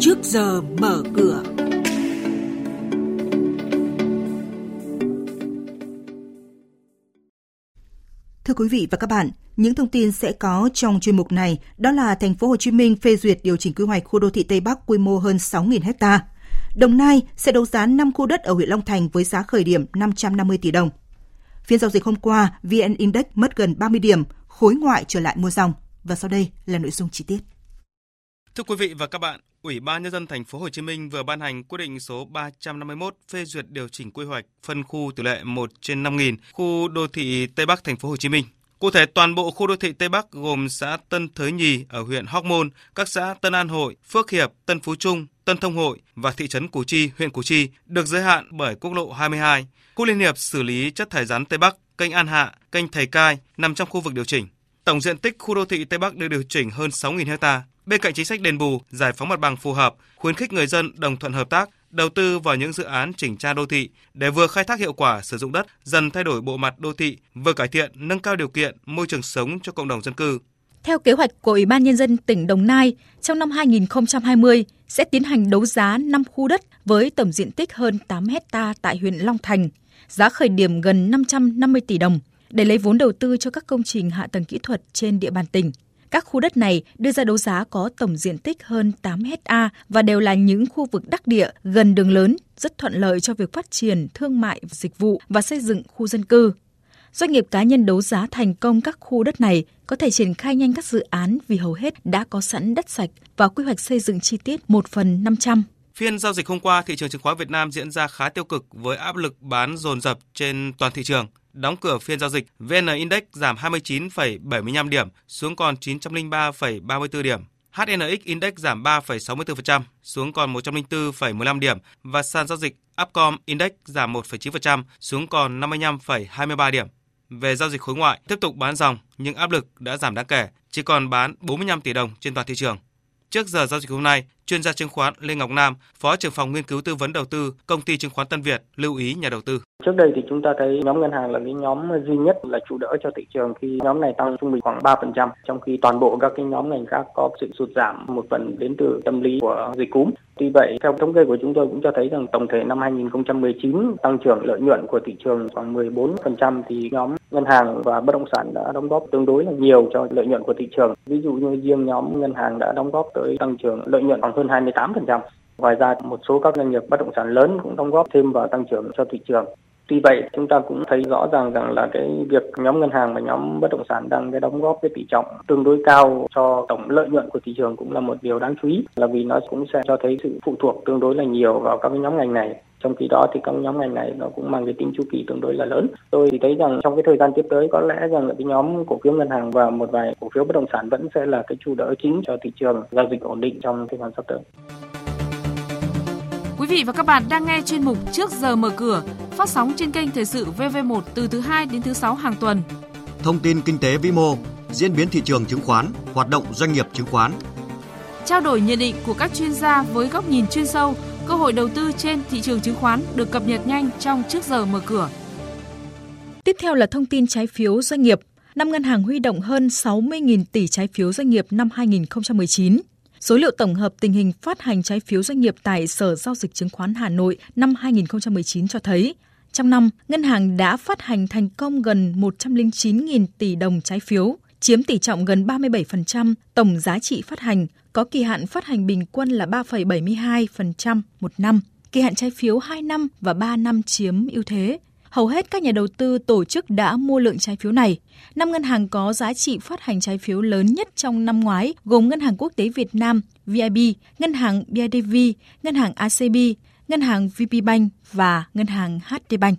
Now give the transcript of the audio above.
trước giờ mở cửa. Thưa quý vị và các bạn, những thông tin sẽ có trong chuyên mục này đó là thành phố Hồ Chí Minh phê duyệt điều chỉnh quy hoạch khu đô thị Tây Bắc quy mô hơn 6.000 ha. Đồng Nai sẽ đấu giá 5 khu đất ở huyện Long Thành với giá khởi điểm 550 tỷ đồng. Phiên giao dịch hôm qua, VN Index mất gần 30 điểm, khối ngoại trở lại mua dòng. Và sau đây là nội dung chi tiết. Thưa quý vị và các bạn, Ủy ban nhân dân thành phố Hồ Chí Minh vừa ban hành quyết định số 351 phê duyệt điều chỉnh quy hoạch phân khu tỷ lệ 1 trên 5.000 khu đô thị Tây Bắc thành phố Hồ Chí Minh. Cụ thể, toàn bộ khu đô thị Tây Bắc gồm xã Tân Thới Nhì ở huyện Hóc Môn, các xã Tân An Hội, Phước Hiệp, Tân Phú Trung, Tân Thông Hội và thị trấn Củ Chi, huyện Củ Chi được giới hạn bởi quốc lộ 22. Khu liên hiệp xử lý chất thải rắn Tây Bắc, kênh An Hạ, kênh Thầy Cai nằm trong khu vực điều chỉnh. Tổng diện tích khu đô thị Tây Bắc được điều chỉnh hơn 6.000 hectare. Bên cạnh chính sách đền bù, giải phóng mặt bằng phù hợp, khuyến khích người dân đồng thuận hợp tác, đầu tư vào những dự án chỉnh trang đô thị để vừa khai thác hiệu quả sử dụng đất, dần thay đổi bộ mặt đô thị, vừa cải thiện, nâng cao điều kiện môi trường sống cho cộng đồng dân cư. Theo kế hoạch của Ủy ban Nhân dân tỉnh Đồng Nai, trong năm 2020 sẽ tiến hành đấu giá 5 khu đất với tổng diện tích hơn 8 hecta tại huyện Long Thành, giá khởi điểm gần 550 tỷ đồng để lấy vốn đầu tư cho các công trình hạ tầng kỹ thuật trên địa bàn tỉnh. Các khu đất này đưa ra đấu giá có tổng diện tích hơn 8 hecta và đều là những khu vực đắc địa gần đường lớn, rất thuận lợi cho việc phát triển thương mại, dịch vụ và xây dựng khu dân cư. Doanh nghiệp cá nhân đấu giá thành công các khu đất này có thể triển khai nhanh các dự án vì hầu hết đã có sẵn đất sạch và quy hoạch xây dựng chi tiết 1 phần 500. Phiên giao dịch hôm qua, thị trường chứng khoán Việt Nam diễn ra khá tiêu cực với áp lực bán dồn dập trên toàn thị trường. Đóng cửa phiên giao dịch, VN Index giảm 29,75 điểm xuống còn 903,34 điểm. HNX Index giảm 3,64% xuống còn 104,15 điểm và sàn giao dịch Upcom Index giảm 1,9% xuống còn 55,23 điểm. Về giao dịch khối ngoại, tiếp tục bán dòng nhưng áp lực đã giảm đáng kể, chỉ còn bán 45 tỷ đồng trên toàn thị trường. Trước giờ giao dịch hôm nay, chuyên gia chứng khoán Lê Ngọc Nam, Phó trưởng phòng nghiên cứu tư vấn đầu tư, công ty chứng khoán Tân Việt lưu ý nhà đầu tư. Trước đây thì chúng ta thấy nhóm ngân hàng là cái nhóm duy nhất là trụ đỡ cho thị trường khi nhóm này tăng trung bình khoảng 3%, trong khi toàn bộ các cái nhóm ngành khác có sự sụt giảm một phần đến từ tâm lý của dịch cúm. Tuy vậy, theo thống kê của chúng tôi cũng cho thấy rằng tổng thể năm 2019 tăng trưởng lợi nhuận của thị trường khoảng 14% thì nhóm ngân hàng và bất động sản đã đóng góp tương đối là nhiều cho lợi nhuận của thị trường. Ví dụ như riêng nhóm ngân hàng đã đóng góp tới tăng trưởng lợi nhuận khoảng hơn 28%. Ngoài ra, một số các doanh nghiệp bất động sản lớn cũng đóng góp thêm vào tăng trưởng cho thị trường. Tuy vậy, chúng ta cũng thấy rõ ràng rằng là cái việc nhóm ngân hàng và nhóm bất động sản đang cái đóng góp cái tỷ trọng tương đối cao cho tổng lợi nhuận của thị trường cũng là một điều đáng chú ý là vì nó cũng sẽ cho thấy sự phụ thuộc tương đối là nhiều vào các cái nhóm ngành này. Trong khi đó thì các nhóm ngành này nó cũng mang cái tính chu kỳ tương đối là lớn. Tôi thì thấy rằng trong cái thời gian tiếp tới có lẽ rằng là cái nhóm cổ phiếu ngân hàng và một vài cổ phiếu bất động sản vẫn sẽ là cái chủ đỡ chính cho thị trường giao dịch ổn định trong thời gian sắp tới. Quý vị và các bạn đang nghe chuyên mục Trước giờ mở cửa, phát sóng trên kênh Thời sự VV1 từ thứ 2 đến thứ 6 hàng tuần. Thông tin kinh tế vĩ mô, diễn biến thị trường chứng khoán, hoạt động doanh nghiệp chứng khoán. Trao đổi nhận định của các chuyên gia với góc nhìn chuyên sâu, cơ hội đầu tư trên thị trường chứng khoán được cập nhật nhanh trong Trước giờ mở cửa. Tiếp theo là thông tin trái phiếu doanh nghiệp. Năm ngân hàng huy động hơn 60.000 tỷ trái phiếu doanh nghiệp năm 2019. Số liệu tổng hợp tình hình phát hành trái phiếu doanh nghiệp tại Sở Giao dịch Chứng khoán Hà Nội năm 2019 cho thấy, trong năm, ngân hàng đã phát hành thành công gần 109.000 tỷ đồng trái phiếu, chiếm tỷ trọng gần 37% tổng giá trị phát hành, có kỳ hạn phát hành bình quân là 3,72% một năm. Kỳ hạn trái phiếu 2 năm và 3 năm chiếm ưu thế hầu hết các nhà đầu tư tổ chức đã mua lượng trái phiếu này. Năm ngân hàng có giá trị phát hành trái phiếu lớn nhất trong năm ngoái gồm Ngân hàng Quốc tế Việt Nam VIB, Ngân hàng BIDV, Ngân hàng ACB, Ngân hàng VPBank và Ngân hàng HDBank